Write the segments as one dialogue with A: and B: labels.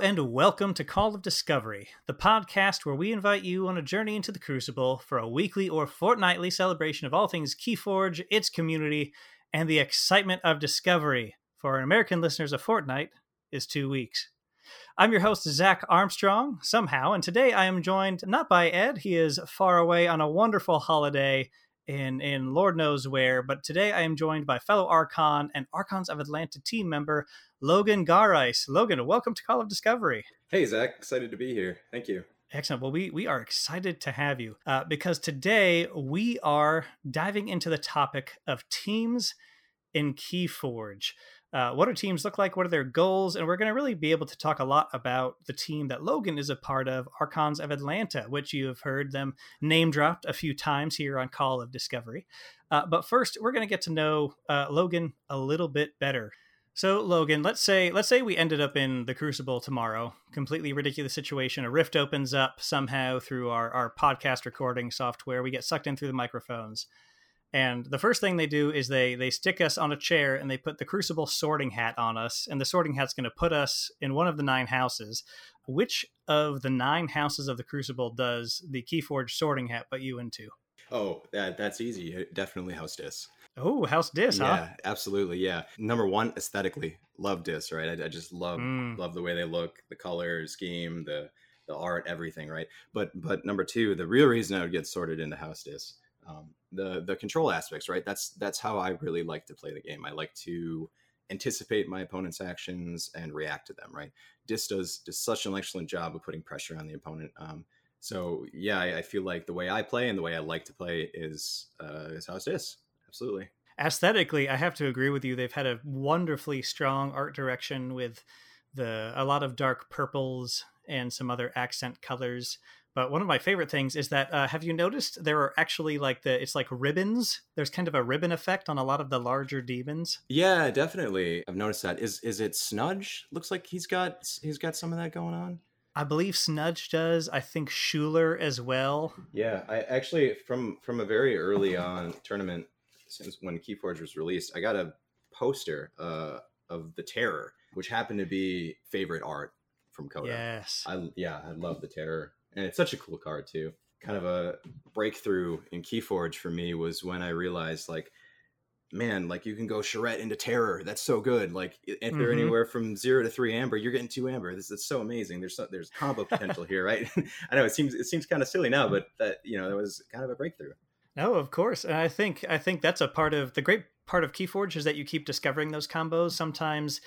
A: And welcome to Call of Discovery, the podcast where we invite you on a journey into the Crucible for a weekly or fortnightly celebration of all things Keyforge, its community, and the excitement of discovery. For our American listeners, a fortnight is two weeks. I'm your host, Zach Armstrong, somehow, and today I am joined not by Ed. He is far away on a wonderful holiday in in Lord knows where. But today I am joined by fellow Archon and Archons of Atlanta team member Logan Garice. Logan, welcome to Call of Discovery.
B: Hey Zach, excited to be here. Thank you.
A: Excellent. Well, we we are excited to have you uh, because today we are diving into the topic of teams in Keyforge uh, what do teams look like? What are their goals? And we're going to really be able to talk a lot about the team that Logan is a part of, Archons of Atlanta, which you have heard them name dropped a few times here on Call of Discovery. Uh, but first, we're going to get to know uh, Logan a little bit better. So, Logan, let's say let's say we ended up in the Crucible tomorrow. Completely ridiculous situation. A rift opens up somehow through our, our podcast recording software. We get sucked in through the microphones and the first thing they do is they they stick us on a chair and they put the crucible sorting hat on us and the sorting hat's going to put us in one of the nine houses which of the nine houses of the crucible does the keyforge sorting hat put you into
B: oh that, that's easy definitely house dis
A: oh house dis huh?
B: yeah
A: huh?
B: absolutely yeah number one aesthetically love dis right i, I just love mm. love the way they look the color scheme the the art everything right but but number two the real reason i would get sorted into house dis um, the the control aspects right? That's that's how i really like to play the game. I like to anticipate my opponent's actions and react to them right? Dis does, does such an excellent job of putting pressure on the opponent um, so yeah I, I, feel like the way i play and the way i like to play is uh, is how it is absolutely.
A: Aesthetically i have to agree with you. They've had a wonderfully strong art direction with the a lot of dark purples and some other accent colors but one of my favorite things is that uh, have you noticed there are actually like the it's like ribbons. There's kind of a ribbon effect on a lot of the larger demons.
B: Yeah, definitely. I've noticed that. Is is it Snudge? Looks like he's got he's got some of that going on.
A: I believe Snudge does. I think Shooler as well.
B: Yeah, I actually from from a very early on tournament since when Keyforge was released, I got a poster uh, of the Terror, which happened to be favorite art from Coda.
A: Yes.
B: I yeah, I love the Terror and it's such a cool card too. Kind of a breakthrough in Keyforge for me was when I realized like, man, like you can go charette into terror. That's so good. Like if they're mm-hmm. anywhere from zero to three amber, you're getting two amber. This is so amazing. There's so, there's combo potential here, right? I know it seems it seems kind of silly now, but that you know that was kind of a breakthrough.
A: No, of course, and I think I think that's a part of the great part of Keyforge is that you keep discovering those combos. Sometimes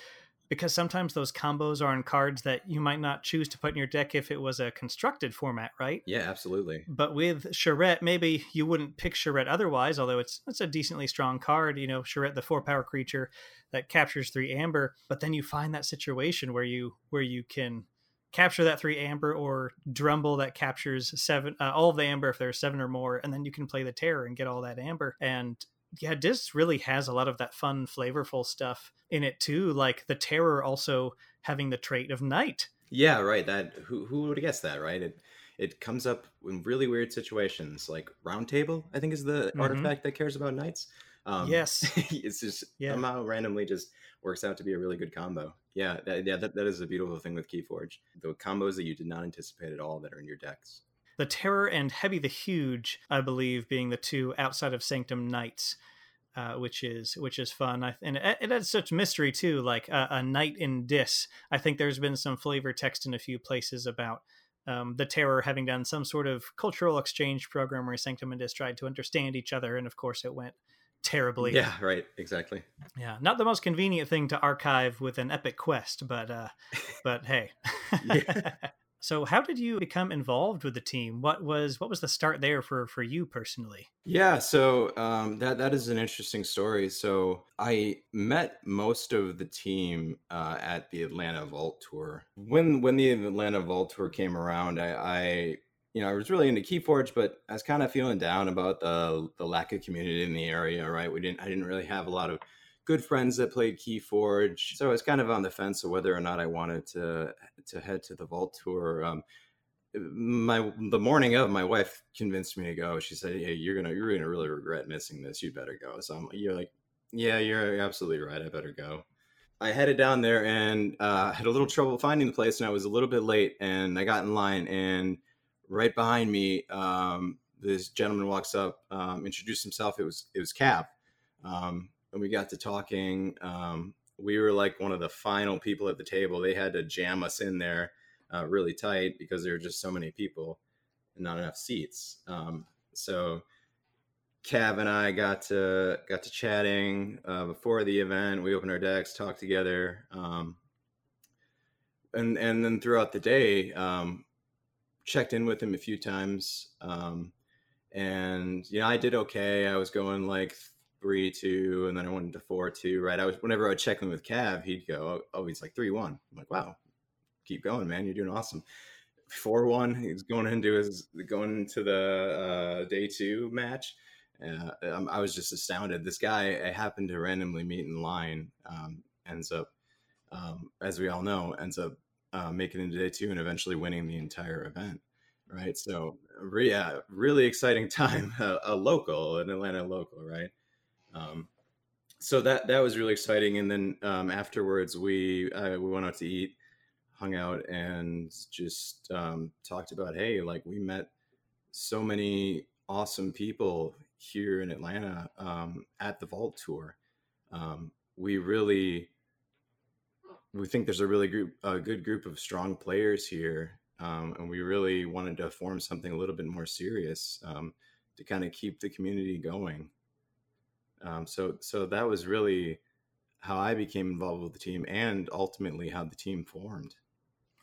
A: because sometimes those combos are on cards that you might not choose to put in your deck if it was a constructed format, right?
B: Yeah, absolutely.
A: But with Charette, maybe you wouldn't pick Charette otherwise, although it's it's a decently strong card. You know, Charette, the four power creature that captures three amber. But then you find that situation where you where you can capture that three amber or Drumble that captures seven uh, all of the amber if there's seven or more, and then you can play the terror and get all that amber. And yeah, Dis really has a lot of that fun, flavorful stuff in it too. Like the terror also having the trait of night.
B: Yeah, right. That who who would have guessed that, right? It it comes up in really weird situations, like Roundtable. I think is the mm-hmm. artifact that cares about knights.
A: Um, yes,
B: it's just yeah. somehow randomly just works out to be a really good combo. Yeah, that, yeah, that, that is a beautiful thing with Keyforge. The combos that you did not anticipate at all that are in your decks
A: the Terror and Heavy the Huge, I believe, being the two outside of Sanctum Knights. Uh, which is which is fun, I, and it, it has such mystery too. Like uh, a knight in Dis, I think there's been some flavor text in a few places about um, the Terror having done some sort of cultural exchange program where Sanctum and Dis tried to understand each other, and of course it went terribly.
B: Yeah, right, exactly.
A: Yeah, not the most convenient thing to archive with an epic quest, but uh, but hey. So how did you become involved with the team? What was what was the start there for for you personally?
B: Yeah, so um, that that is an interesting story. So I met most of the team uh, at the Atlanta Vault Tour. When when the Atlanta Vault Tour came around, I, I you know I was really into KeyForge, but I was kind of feeling down about the the lack of community in the area. Right, we didn't I didn't really have a lot of good friends that played Keyforge. So I was kind of on the fence of whether or not I wanted to to head to the Vault tour. Um, my the morning of, my wife convinced me to go. She said, "Hey, you're gonna you're gonna really regret missing this. You better go." So I'm, you're like, "Yeah, you're absolutely right. I better go." I headed down there and uh, had a little trouble finding the place, and I was a little bit late. And I got in line, and right behind me, um, this gentleman walks up, um, introduced himself. It was it was Cav, Um, and we got to talking. Um, we were like one of the final people at the table. They had to jam us in there uh, really tight because there were just so many people and not enough seats. Um, so Cav and I got to got to chatting uh, before the event. We opened our decks, talked together, um, and and then throughout the day, um, checked in with him a few times. Um, and you know, I did okay. I was going like three two, and then I went into four two. Right. I was whenever I would check in with Cav, he'd go, "Oh, he's like three one." I'm like, "Wow, keep going, man. You're doing awesome." Four one. He's going into his going into the uh, day two match. Uh, I was just astounded. This guy I happened to randomly meet in line um, ends up, um, as we all know, ends up uh, making it into day two and eventually winning the entire event. Right. So, yeah, really exciting time. A, a local, an Atlanta local, right? Um, so that that was really exciting. And then um, afterwards, we uh, we went out to eat, hung out, and just um, talked about hey, like we met so many awesome people here in Atlanta um, at the Vault Tour. Um, we really we think there's a really group a good group of strong players here, um, and we really wanted to form something a little bit more serious um, to kind of keep the community going. Um, so so that was really how I became involved with the team and ultimately how the team formed.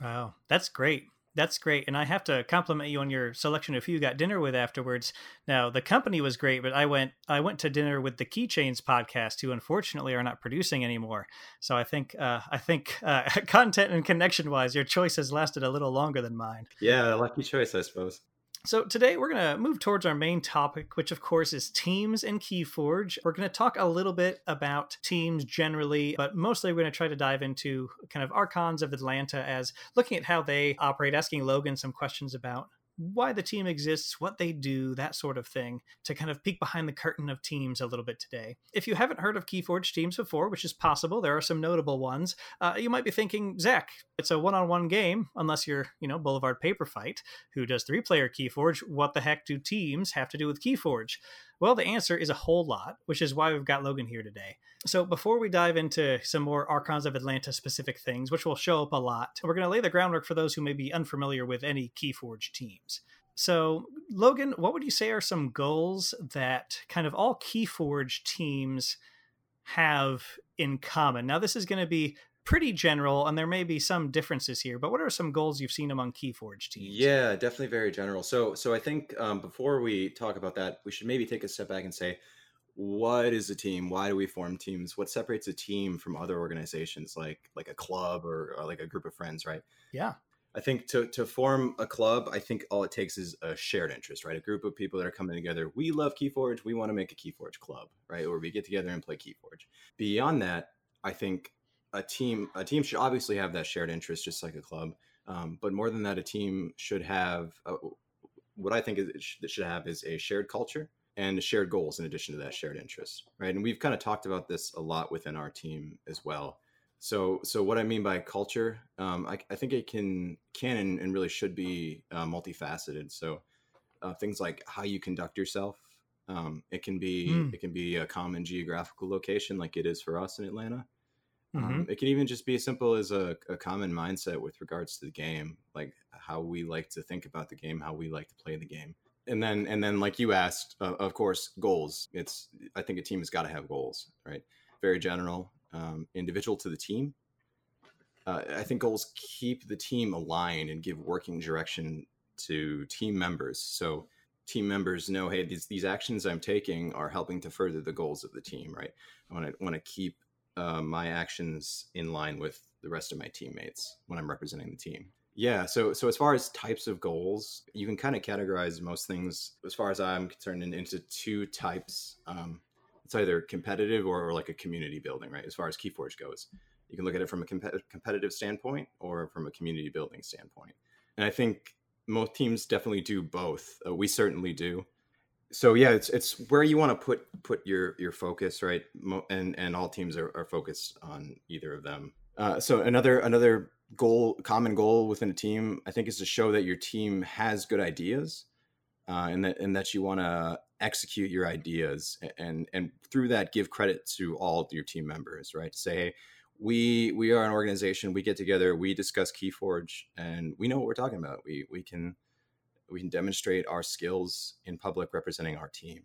A: Wow, that's great. That's great. And I have to compliment you on your selection of who you got dinner with afterwards. Now, the company was great, but I went I went to dinner with the Keychains podcast, who unfortunately are not producing anymore. So I think uh, I think uh, content and connection wise, your choice has lasted a little longer than mine.
B: Yeah, lucky choice, I suppose.
A: So today we're going to move towards our main topic, which of course is teams in Keyforge. We're going to talk a little bit about teams generally, but mostly we're going to try to dive into kind of archons of Atlanta as looking at how they operate, asking Logan some questions about why the team exists, what they do, that sort of thing, to kind of peek behind the curtain of teams a little bit today. If you haven't heard of Keyforge teams before, which is possible, there are some notable ones, uh, you might be thinking, Zach, it's a one on one game, unless you're, you know, Boulevard Paper Fight, who does three player Keyforge. What the heck do teams have to do with Keyforge? Well, the answer is a whole lot, which is why we've got Logan here today. So, before we dive into some more Archons of Atlanta specific things, which will show up a lot, we're going to lay the groundwork for those who may be unfamiliar with any Keyforge teams. So, Logan, what would you say are some goals that kind of all Keyforge teams have in common? Now, this is going to be pretty general, and there may be some differences here. But what are some goals you've seen among KeyForge teams?
B: Yeah, definitely very general. So, so I think um, before we talk about that, we should maybe take a step back and say, what is a team? Why do we form teams? What separates a team from other organizations, like like a club or, or like a group of friends, right?
A: Yeah.
B: I think to, to form a club, I think all it takes is a shared interest, right? A group of people that are coming together. We love Keyforge. We want to make a Keyforge club, right? Or we get together and play Keyforge. Beyond that, I think a team a team should obviously have that shared interest, just like a club. Um, but more than that, a team should have a, what I think is it should, it should have is a shared culture and shared goals in addition to that shared interest, right? And we've kind of talked about this a lot within our team as well. So, so what I mean by culture, um, I, I, think it can can and, and really should be uh, multifaceted. So, uh, things like how you conduct yourself. Um, it can be mm. it can be a common geographical location, like it is for us in Atlanta. Mm-hmm. Um, it can even just be as simple as a, a, common mindset with regards to the game, like how we like to think about the game, how we like to play the game. And then, and then, like you asked, uh, of course, goals. It's I think a team has got to have goals, right? Very general, um, individual to the team. Uh, I think goals keep the team aligned and give working direction to team members. So team members know, hey, these these actions I'm taking are helping to further the goals of the team, right? I want to want to keep uh, my actions in line with the rest of my teammates when I'm representing the team. Yeah, so so as far as types of goals, you can kind of categorize most things, as far as I'm concerned, into two types. Um, it's either competitive or, or, like a community building, right? As far as KeyForge goes, you can look at it from a comp- competitive standpoint or from a community building standpoint. And I think most teams definitely do both. Uh, we certainly do. So yeah, it's it's where you want to put put your your focus, right? And and all teams are, are focused on either of them. Uh, so another another goal, common goal within a team, I think, is to show that your team has good ideas, uh, and that and that you want to execute your ideas, and and through that give credit to all your team members, right? Say, hey, we we are an organization we get together we discuss keyforge and we know what we're talking about we we can we can demonstrate our skills in public representing our team.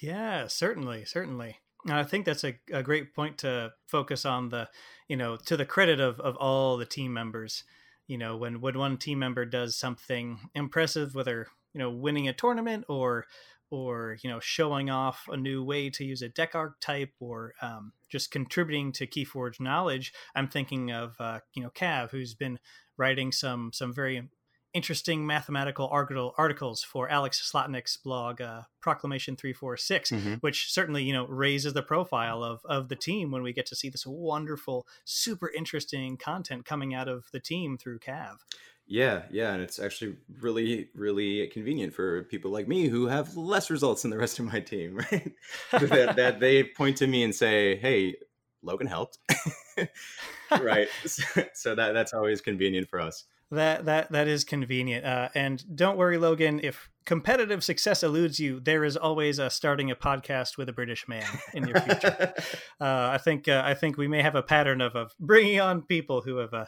A: Yeah certainly certainly. And i think that's a, a great point to focus on the you know to the credit of of all the team members. You know when when one team member does something impressive whether you know winning a tournament or or you know showing off a new way to use a deck archetype or um, just contributing to keyforge knowledge i'm thinking of uh, you know cav who's been writing some some very interesting mathematical article, articles for alex slotnick's blog uh, proclamation 346 mm-hmm. which certainly you know raises the profile of of the team when we get to see this wonderful super interesting content coming out of the team through cav
B: yeah, yeah, and it's actually really, really convenient for people like me who have less results than the rest of my team, right? that, that they point to me and say, "Hey, Logan helped," right? So, so, that that's always convenient for us.
A: That that that is convenient. Uh, and don't worry, Logan. If competitive success eludes you, there is always a starting a podcast with a British man in your future. uh, I think uh, I think we may have a pattern of of bringing on people who have uh,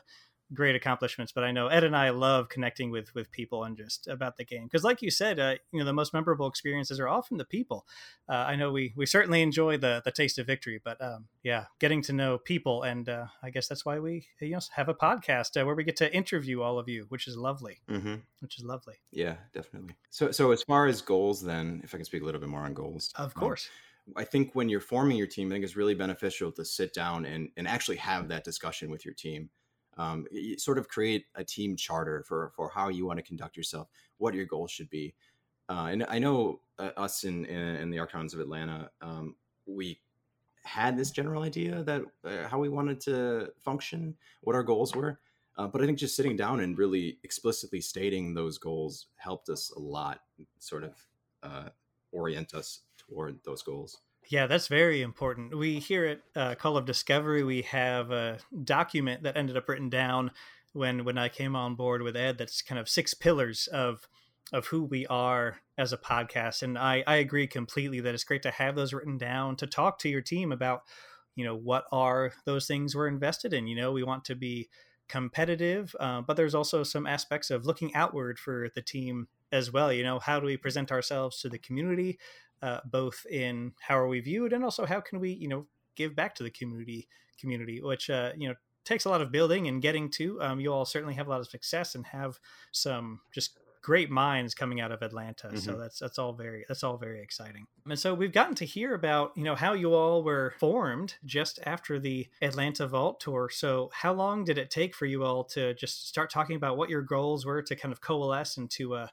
A: great accomplishments but i know ed and i love connecting with with people and just about the game. Because like you said uh, you know the most memorable experiences are often the people. Uh, i know we we certainly enjoy the the taste of victory but um, yeah getting to know people and uh, i guess that's why we you know have a podcast uh, where we get to interview all of you which is lovely. Mm-hmm. which is lovely.
B: Yeah definitely. So so as far as goals then if i can speak a little bit more on goals.
A: Of um, course.
B: Um, I think when you're forming your team, I think it's really beneficial to sit down and, and actually have that discussion with your team um, sort of create a team charter for for how you want to conduct yourself, what your goals should be. Uh, and I know uh, us in, in, in the Archons of Atlanta, um, we had this general idea that uh, how we wanted to function, what our goals were. Uh, but I think just sitting down and really explicitly stating those goals helped us a lot, sort of uh, orient us toward those goals.
A: Yeah, that's very important. We here at uh, Call of Discovery, we have a document that ended up written down when when I came on board with Ed. That's kind of six pillars of of who we are as a podcast, and I I agree completely that it's great to have those written down to talk to your team about you know what are those things we're invested in. You know, we want to be competitive, uh, but there's also some aspects of looking outward for the team as well. You know, how do we present ourselves to the community? Uh, both in how are we viewed and also how can we you know give back to the community community which uh, you know takes a lot of building and getting to um, you all certainly have a lot of success and have some just great minds coming out of Atlanta. Mm-hmm. So that's that's all very that's all very exciting. And so we've gotten to hear about, you know, how you all were formed just after the Atlanta Vault tour. So how long did it take for you all to just start talking about what your goals were to kind of coalesce into a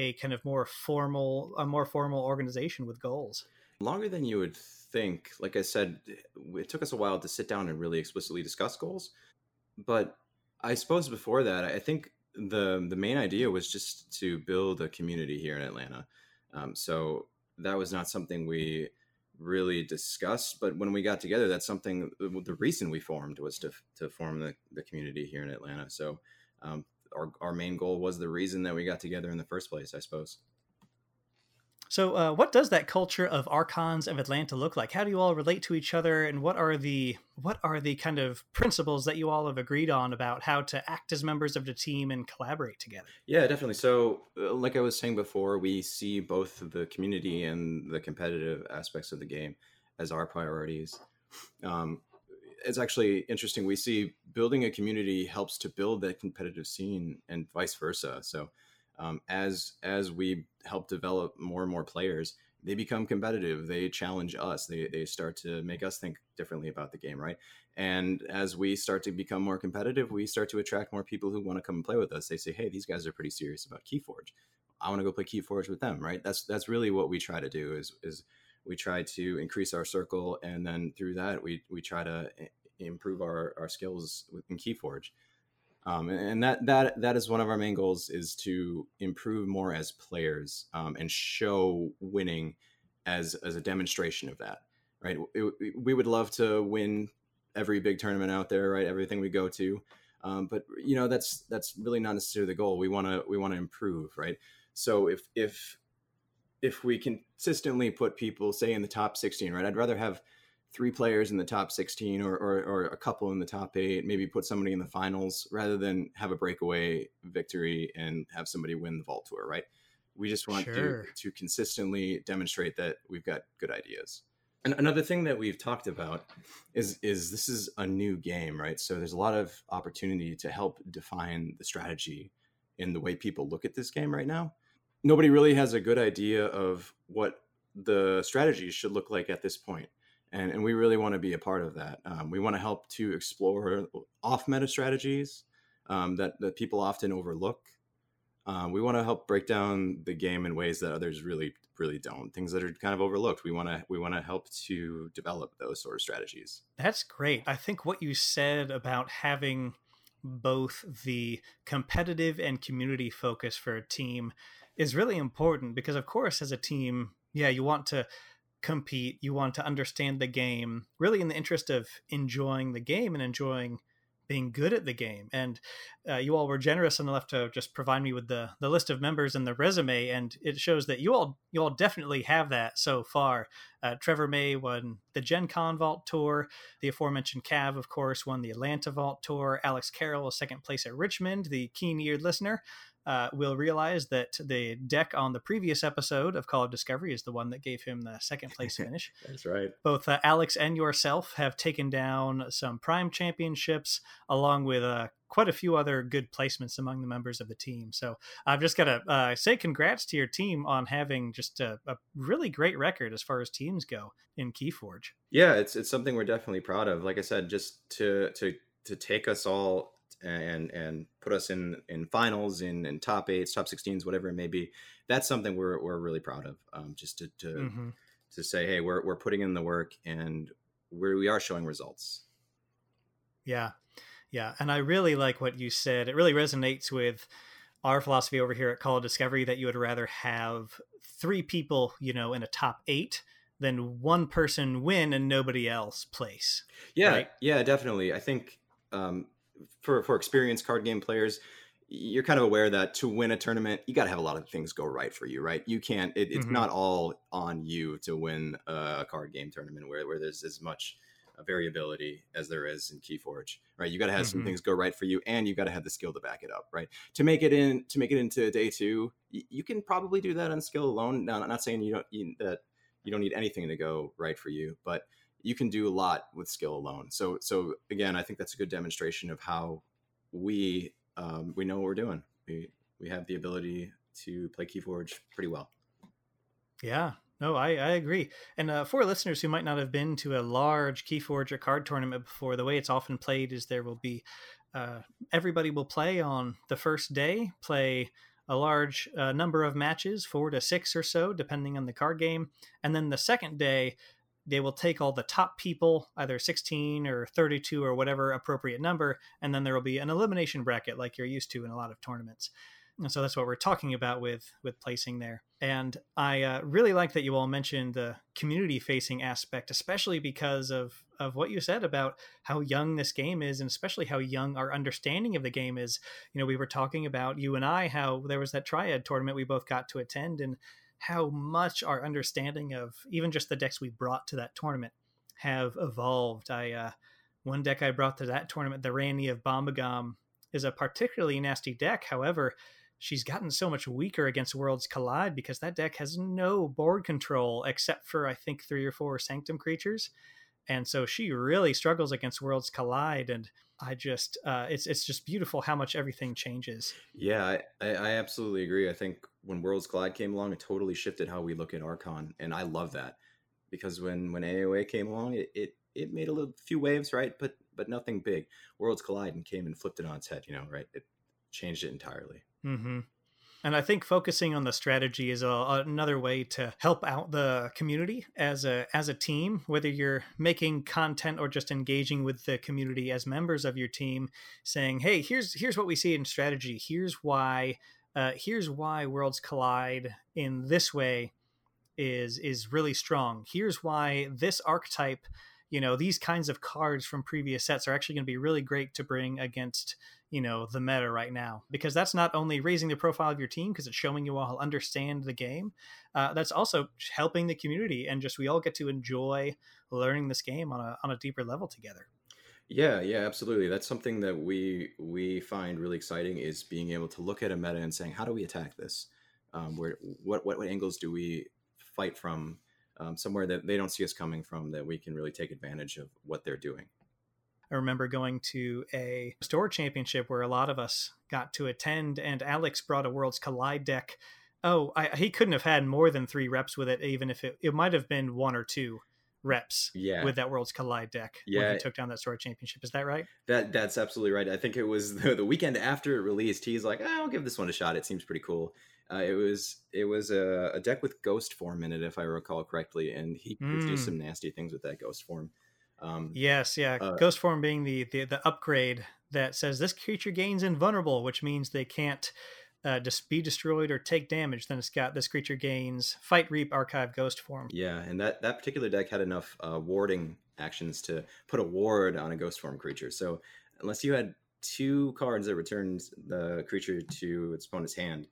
A: a kind of more formal a more formal organization with goals.
B: Longer than you would think. Like i said it took us a while to sit down and really explicitly discuss goals. But i suppose before that i think the the main idea was just to build a community here in atlanta. Um, so that was not something we really discussed but when we got together that's something the reason we formed was to to form the, the community here in atlanta. So um, our, our main goal was the reason that we got together in the first place, I suppose.
A: So, uh, what does that culture of Archons of Atlanta look like? How do you all relate to each other, and what are the what are the kind of principles that you all have agreed on about how to act as members of the team and collaborate together?
B: Yeah, definitely. So, uh, like I was saying before, we see both the community and the competitive aspects of the game as our priorities. Um, it's actually interesting. We see building a community helps to build that competitive scene, and vice versa. So um, as as we help develop more and more players, they become competitive. They challenge us. They they start to make us think differently about the game, right? And as we start to become more competitive, we start to attract more people who want to come and play with us. They say, "Hey, these guys are pretty serious about Keyforge. I want to go play Keyforge with them." Right? That's that's really what we try to do. Is is we try to increase our circle, and then through that, we we try to improve our our skills in Keyforge. Um, and that that that is one of our main goals is to improve more as players um, and show winning as as a demonstration of that right? It, we would love to win every big tournament out there right? Everything we go to. Um, but you know that's that's really not necessarily the goal. We want to we want to improve right? So if if if we consistently put people say in the top 16 right i'd rather have three players in the top 16 or, or, or, a couple in the top eight, maybe put somebody in the finals rather than have a breakaway victory and have somebody win the vault tour, right? We just want sure. to, to consistently demonstrate that we've got good ideas. And another thing that we've talked about is is this is a new game, right? So there's a lot of opportunity to help define the strategy in the way people look at this game right now. Nobody really has a good idea of what the strategy should look like at this point and, and we really want to be a part of that. Um, we want to help to explore off meta strategies um, that, that people often overlook. Um, we want to help break down the game in ways that others really really don't things that are kind of overlooked we want to we want to help to develop those sort of strategies
A: that's great i think what you said about having both the competitive and community focus for a team is really important because of course as a team yeah you want to compete, you want to understand the game, really in the interest of enjoying the game and enjoying being good at the game. And uh, you all were generous enough to just provide me with the the list of members and the resume, and it shows that you all you all definitely have that so far. Uh, Trevor May won the Gen Con Vault Tour. The aforementioned Cav, of course, won the Atlanta Vault Tour. Alex Carroll was second place at Richmond. The keen-eared listener uh, will realize that the deck on the previous episode of Call of Discovery is the one that gave him the second place finish.
B: That's right.
A: Both uh, Alex and yourself have taken down some Prime Championships, along with uh, quite a few other good placements among the members of the team. So I've just got to uh, say congrats to your team on having just a, a, really great record as far as teams go in Keyforge.
B: Yeah, it's it's something we're definitely proud of. Like I said, just to to to take us all and and put us in in finals in in top eights top 16s whatever it may be that's something we're, we're really proud of um, just to to, mm-hmm. to say hey we're, we're putting in the work and we we are showing results.
A: Yeah. Yeah. And i really like what you said. It really resonates with our philosophy over here at call of discovery that you would rather have three people you know in a top eight than one person win and nobody else place
B: yeah. right? yeah definitely. I think um, for for experienced card game players you're kind of aware that to win a tournament you got to have a lot of things go right for you right you can't it, it's mm-hmm. not all on you to win a card game tournament where, where there's as much variability as there is in keyforge right you got to have mm-hmm. some things go right for you and you got to have the skill to back it up right to make it in to make it into day two you, you can probably do that on skill alone now i'm not saying you don't you, that you don't need anything to go right for you but you can do a lot with skill alone. So so again, I think that's a good demonstration of how we um, we know what we're doing. We we have the ability to play Keyforge pretty well.
A: Yeah, no, I, I agree. And uh, for listeners who might not have been to a large Keyforge or card tournament before, the way it's often played is there will be uh, everybody will play on the first day, play a large uh, number of matches, four to six or so, depending on the card game. And then the second day, they will take all the top people, either 16 or 32 or whatever appropriate number, and then there will be an elimination bracket like you're used to in a lot of tournaments. And so that's what we're talking about with with placing there. And I uh, really like that you all mentioned the community facing aspect, especially because of of what you said about how young this game is, and especially how young our understanding of the game is. You know, we were talking about you and I how there was that triad tournament we both got to attend, and how much our understanding of even just the decks we brought to that tournament have evolved. I uh, one deck I brought to that tournament, the Randy of Bombagom, is a particularly nasty deck. However, she's gotten so much weaker against Worlds Collide because that deck has no board control except for I think three or four Sanctum creatures, and so she really struggles against Worlds Collide. And I just, uh, it's it's just beautiful how much everything changes.
B: Yeah, I, I absolutely agree. I think when Worlds Collide came along, it totally shifted how we look at Archon, and I love that because when when AOA came along, it it, it made a little few waves, right? But but nothing big. Worlds Collide and came and flipped it on its head, you know, right? It changed it entirely.
A: Mm-hmm. And I think focusing on the strategy is a, another way to help out the community as a as a team. Whether you're making content or just engaging with the community as members of your team, saying, "Hey, here's here's what we see in strategy. Here's why uh, here's why worlds collide in this way is is really strong. Here's why this archetype, you know, these kinds of cards from previous sets are actually going to be really great to bring against you know the meta right now because that's not only raising the profile of your team because it's showing you all understand the game uh, that's also helping the community and just we all get to enjoy learning this game on a, on a deeper level together
B: yeah, yeah, absolutely. That's something that we we find really exciting is being able to look at a meta and saying, how do we attack this? Um, where what, what what angles do we fight from? Um, somewhere that they don't see us coming from, that we can really take advantage of what they're doing.
A: I remember going to a store championship where a lot of us got to attend, and Alex brought a Worlds Collide deck. Oh, I, he couldn't have had more than three reps with it, even if it, it might have been one or two reps
B: yeah.
A: with that Worlds Collide deck yeah. when he took down that store Championship. Is that right?
B: That that's absolutely right. I think it was the, the weekend after it released. He's like, oh, I'll give this one a shot. It seems pretty cool. Uh, it was it was a, a, deck with Ghost Form in it, if I recall correctly, and he mm. did some nasty things with that Ghost Form.
A: Um, yes, yeah, uh, Ghost Form being the, the the upgrade that says this creature gains invulnerable, which means they can't uh, just be destroyed or take damage, then it's got this creature gains fight, reap, archive, ghost form.
B: Yeah, and that that particular deck had enough uh, warding actions to put a ward on a ghost form creature. So unless you had two cards that returned the creature to its opponent's hand,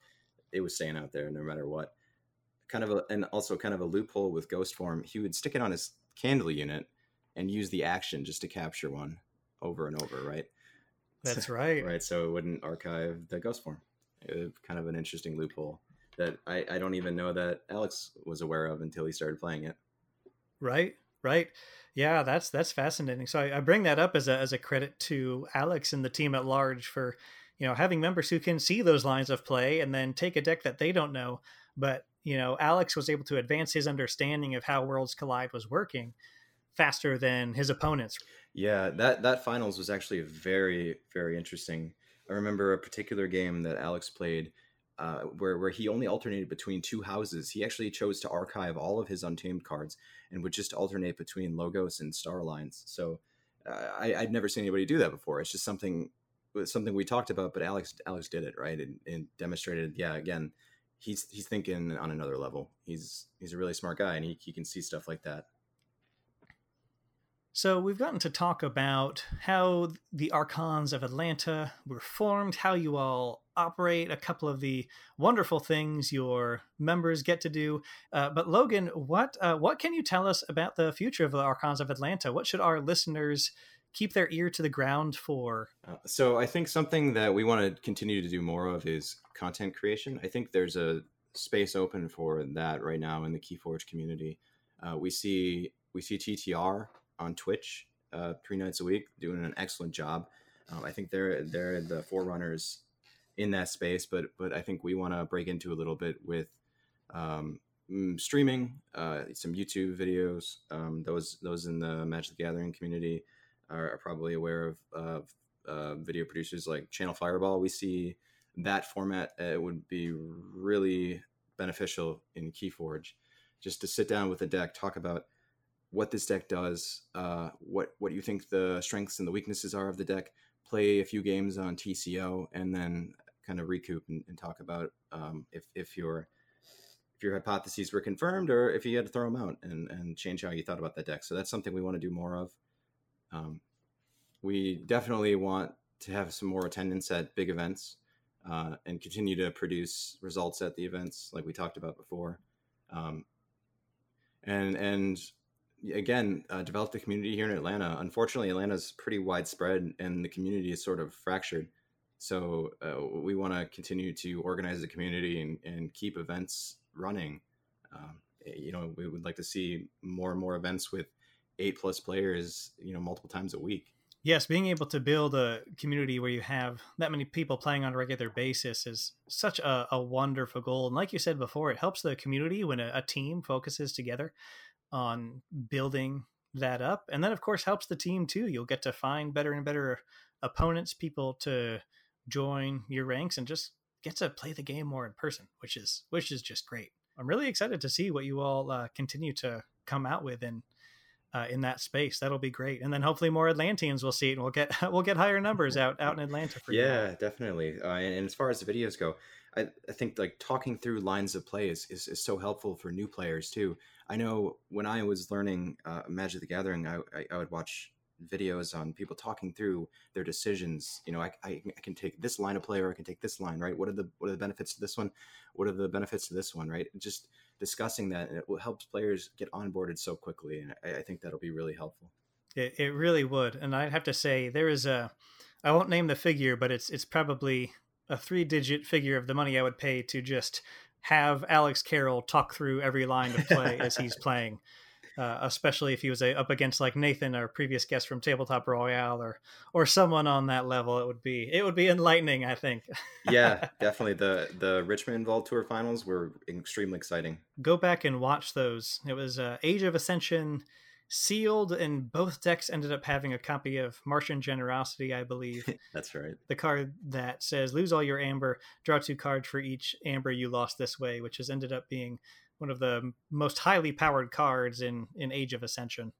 B: it was staying out there no matter what. Kind of a, and also kind of a loophole with ghost form. He would stick it on his candle unit and use the action just to capture one over and over, right?
A: That's right.
B: right. So it wouldn't archive the ghost form It, kind of an interesting loophole that I, I don't even know that Alex was aware of until he started playing it.
A: Right, right. Yeah, that's that's fascinating. So I, I bring that up as a as a credit to Alex and the team at large for you know having members who can see those lines of play and then take a deck that they don't know. But you know, Alex was able to advance his understanding of how Worlds Collide was working faster than his opponents.
B: Yeah, that that finals was actually very very interesting. I remember a particular game that Alex played uh, where where he only alternated between two houses. He actually chose to archive all of his untamed cards and would just alternate between logos and Star Alliance. So uh, I, would never seen anybody do that before. It's just something something we talked about, but Alex Alex did it right and, and demonstrated. Yeah, again, he's he's thinking on another level. He's he's a really smart guy and he, he can see stuff like that.
A: So, we've gotten to talk about how the Archons of Atlanta were formed, how you all operate, a couple of the wonderful things your members get to do. Uh, but, Logan, what, uh, what can you tell us about the future of the Archons of Atlanta? What should our listeners keep their ear to the ground for?
B: Uh, so, I think something that we want to continue to do more of is content creation. I think there's a space open for that right now in the Keyforge community. Uh, we see we see TTR on Twitch uh, three nights a week, doing an excellent job. Um, I think they're they're the forerunners in that space, but but I think we want to break into a little bit with um, mm, streaming, uh, some YouTube videos. Um, those those in the Magic the Gathering community are, probably aware of, of uh, video producers like Channel Fireball. We see that format uh, would be really beneficial in KeyForge, just to sit down with a deck, talk about what this deck does, uh, what what you think the strengths and the weaknesses are of the deck. Play a few games on TCO, and then kind of recoup and, and talk about um, if if your if your hypotheses were confirmed, or if you had to throw them out and and change how you thought about that deck. So that's something we want to do more of. Um, we definitely want to have some more attendance at big events uh, and continue to produce results at the events like we talked about before. Um, and and again, uh, develop the community here in Atlanta. Unfortunately, Atlanta's pretty widespread, and the community is sort of fractured. So uh, we want to continue to organize the community and, and keep events running. Um, you know, we would like to see more and more events with eight plus players, you know, multiple times a week.
A: Yes, being able to build a community where you have that many people playing on a regular basis is such a, a wonderful goal. And like you said before, it helps the community when a, a team focuses together on building that up. And then, of course, helps the team too. You'll get to find better and better opponents, people to join your ranks, and just get to play the game more in person, which is which is just great. I'm really excited to see what you all uh, continue to come out with in uh, in that space. That'll be great, and then hopefully more Atlanteans will see it, and we'll get we'll get higher numbers out out in Atlanta for
B: yeah, you. definitely. Uh, and, and, as far as the videos go, I, I think like talking through lines of play is, is, is so helpful for new players too. I know when I was learning uh, Magic the Gathering, I, I, I would watch videos on people talking through their decisions. You know, I, I, I, can take this line of play or I can take this line, right? What are the what are the benefits to this one? What are the benefits to this one, right? Just discussing that, and it helps players get onboarded so quickly, and I, I think that'll be really helpful.
A: It, it really would, and I'd have to say there is a, I won't name the figure, but it's it's probably a three digit figure of the money I would pay to just have Alex Carroll talk through every line of play as he's playing uh, especially if he was a, up against like Nathan, our previous guest from Tabletop Royale, or or someone on that level. It would be it would be enlightening, I think.
B: yeah, definitely. the The Richmond Vault Tour finals were extremely exciting.
A: Go back and watch those. It was uh, Age of Ascension sealed, and both decks ended up having a copy of Martian Generosity, I believe.
B: That's right.
A: The card that says lose all your amber, draw two cards for each amber you lost this way, which has ended up being one of the most highly powered cards in in Age of Ascension.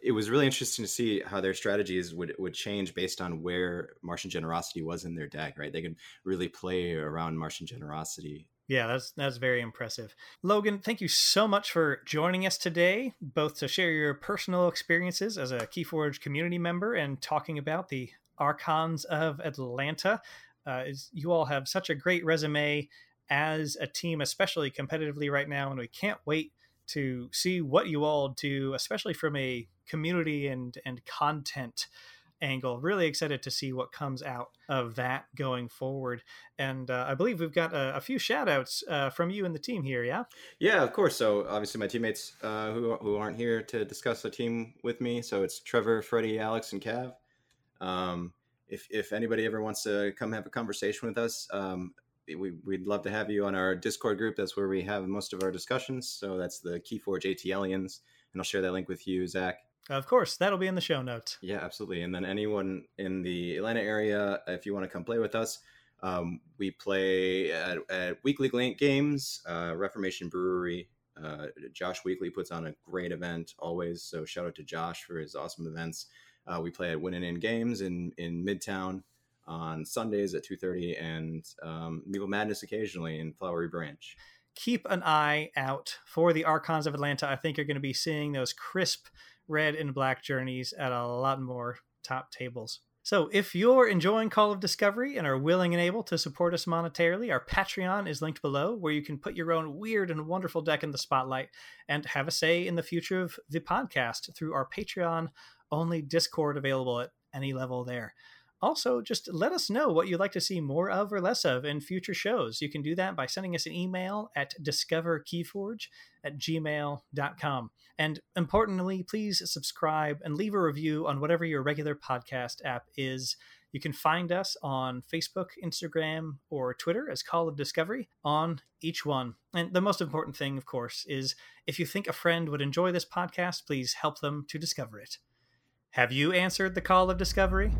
B: It was really interesting to see how their strategies would would change based on where Martian Generosity was in their deck. Right, they could really play around Martian Generosity.
A: Yeah, that's that's very impressive. Logan, thank you so much for joining us today, both to share your personal experiences as a Keyforge community member and talking about the Archons of Atlanta. Uh, you all have such a great resume as a team, especially competitively right now. And we can't wait to see what you all do, especially from a community and, and content angle. Really excited to see what comes out of that going forward. And uh, I believe we've got a, a few shout outs uh, from you and the team here, yeah?
B: Yeah, of course. So obviously, my teammates uh, who, who aren't here to discuss the team with me. So it's Trevor, Freddie, Alex, and Cav. Um, if, if anybody ever wants to come have a conversation with us, um, we, would love to have you on our Discord group. That's where we have most of our discussions. So that's the Keyforge ATLians, and I'll share that link with you, Zach.
A: Of course, that'll be in the show notes.
B: Yeah, absolutely. And then anyone in the Atlanta area, if you want to come play with us, um, we play at, at Weekly Games, uh, Reformation Brewery. Uh, Josh Weekly puts on a great event always. So shout out to Josh for his awesome events. Uh, we play at Winning in Games in in Midtown on Sundays at 2.30 and um, Meeple Madness occasionally in Flowery Branch.
A: Keep an eye out for the Archons of Atlanta. I think you're going to be seeing those crisp red and black journeys at a lot more top tables. So, if you're enjoying Call of Discovery and are willing and able to support us monetarily, our Patreon is linked below, where you can put your own weird and wonderful deck in the spotlight and have a say in the future of the podcast through our Patreon only Discord available at any level there. Also, just let us know what you'd like to see more of or less of in future shows. You can do that by sending us an email at discoverkeyforge at gmail.com. And importantly, please subscribe and leave a review on whatever your regular podcast app is. You can find us on Facebook, Instagram, or Twitter as Call of Discovery on each one. And the most important thing, of course, is if you think a friend would enjoy this podcast, please help them to discover it. Have you answered the call of discovery?